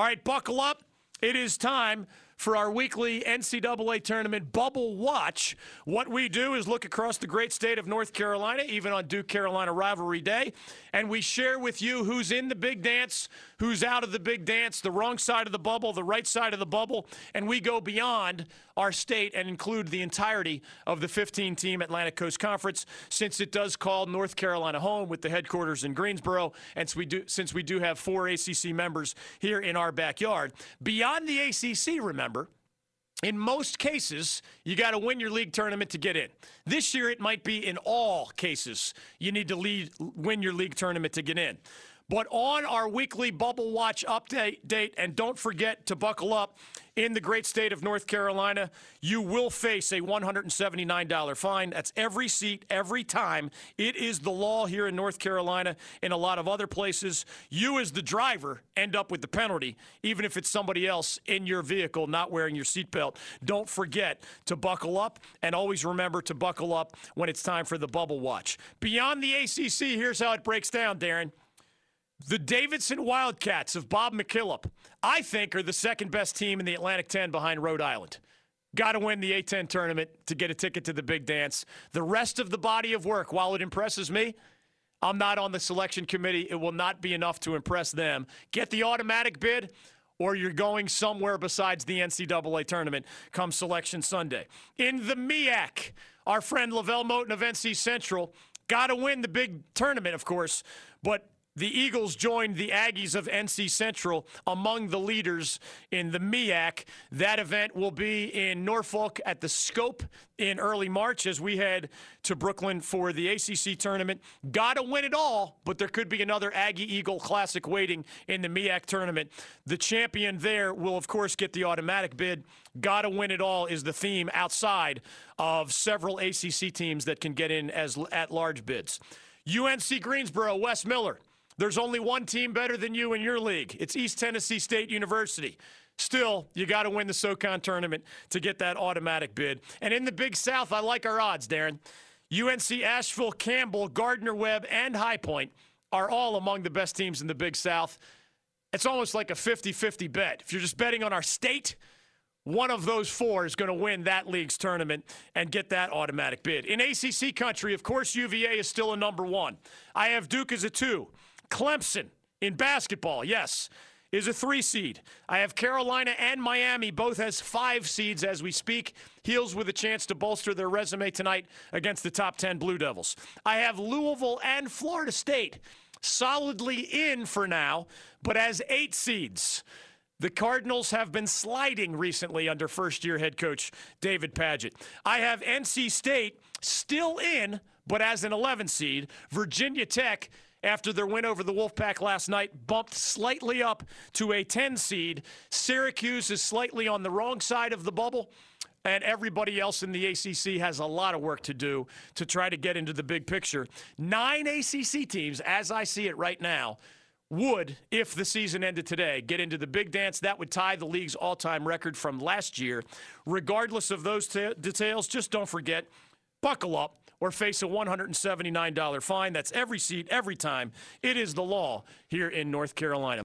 All right, buckle up. It is time for our weekly NCAA tournament bubble watch. What we do is look across the great state of North Carolina, even on Duke Carolina rivalry day, and we share with you who's in the big dance, who's out of the big dance, the wrong side of the bubble, the right side of the bubble, and we go beyond our state and include the entirety of the 15 team Atlantic Coast Conference since it does call North Carolina home with the headquarters in Greensboro and since we do since we do have four ACC members here in our backyard. Beyond the ACC, remember, in most cases, you got to win your league tournament to get in. This year, it might be in all cases you need to lead, win your league tournament to get in. But on our weekly Bubble Watch update date, and don't forget to buckle up in the great state of North Carolina, you will face a $179 fine. That's every seat, every time. It is the law here in North Carolina. In a lot of other places, you as the driver end up with the penalty, even if it's somebody else in your vehicle not wearing your seatbelt. Don't forget to buckle up, and always remember to buckle up when it's time for the Bubble Watch. Beyond the ACC, here's how it breaks down, Darren. The Davidson Wildcats of Bob McKillop, I think, are the second best team in the Atlantic 10 behind Rhode Island. Got to win the A10 tournament to get a ticket to the big dance. The rest of the body of work, while it impresses me, I'm not on the selection committee. It will not be enough to impress them. Get the automatic bid, or you're going somewhere besides the NCAA tournament come Selection Sunday. In the MEAC, our friend LeVelle Moton of NC Central got to win the big tournament, of course, but the Eagles joined the Aggies of NC Central among the leaders in the MEAC. That event will be in Norfolk at the Scope in early March as we head to Brooklyn for the ACC tournament. Got to win it all, but there could be another Aggie Eagle Classic waiting in the MEAC tournament. The champion there will, of course, get the automatic bid. Got to win it all is the theme outside of several ACC teams that can get in as at large bids. UNC Greensboro, Wes Miller. There's only one team better than you in your league. It's East Tennessee State University. Still, you got to win the SoCon tournament to get that automatic bid. And in the Big South, I like our odds, Darren. UNC Asheville, Campbell, Gardner Webb, and High Point are all among the best teams in the Big South. It's almost like a 50 50 bet. If you're just betting on our state, one of those four is going to win that league's tournament and get that automatic bid. In ACC country, of course, UVA is still a number one. I have Duke as a two. Clemson in basketball, yes, is a three seed. I have Carolina and Miami both as five seeds as we speak. Heels with a chance to bolster their resume tonight against the top 10 Blue Devils. I have Louisville and Florida State solidly in for now, but as eight seeds. The Cardinals have been sliding recently under first year head coach David Padgett. I have NC State still in, but as an 11 seed. Virginia Tech after their win over the Wolfpack last night, bumped slightly up to a 10 seed. Syracuse is slightly on the wrong side of the bubble. And everybody else in the ACC has a lot of work to do to try to get into the big picture. Nine ACC teams, as I see it right now, would, if the season ended today, get into the big dance. That would tie the league's all time record from last year. Regardless of those t- details, just don't forget buckle up or face a $179 fine. That's every seat, every time. It is the law here in North Carolina.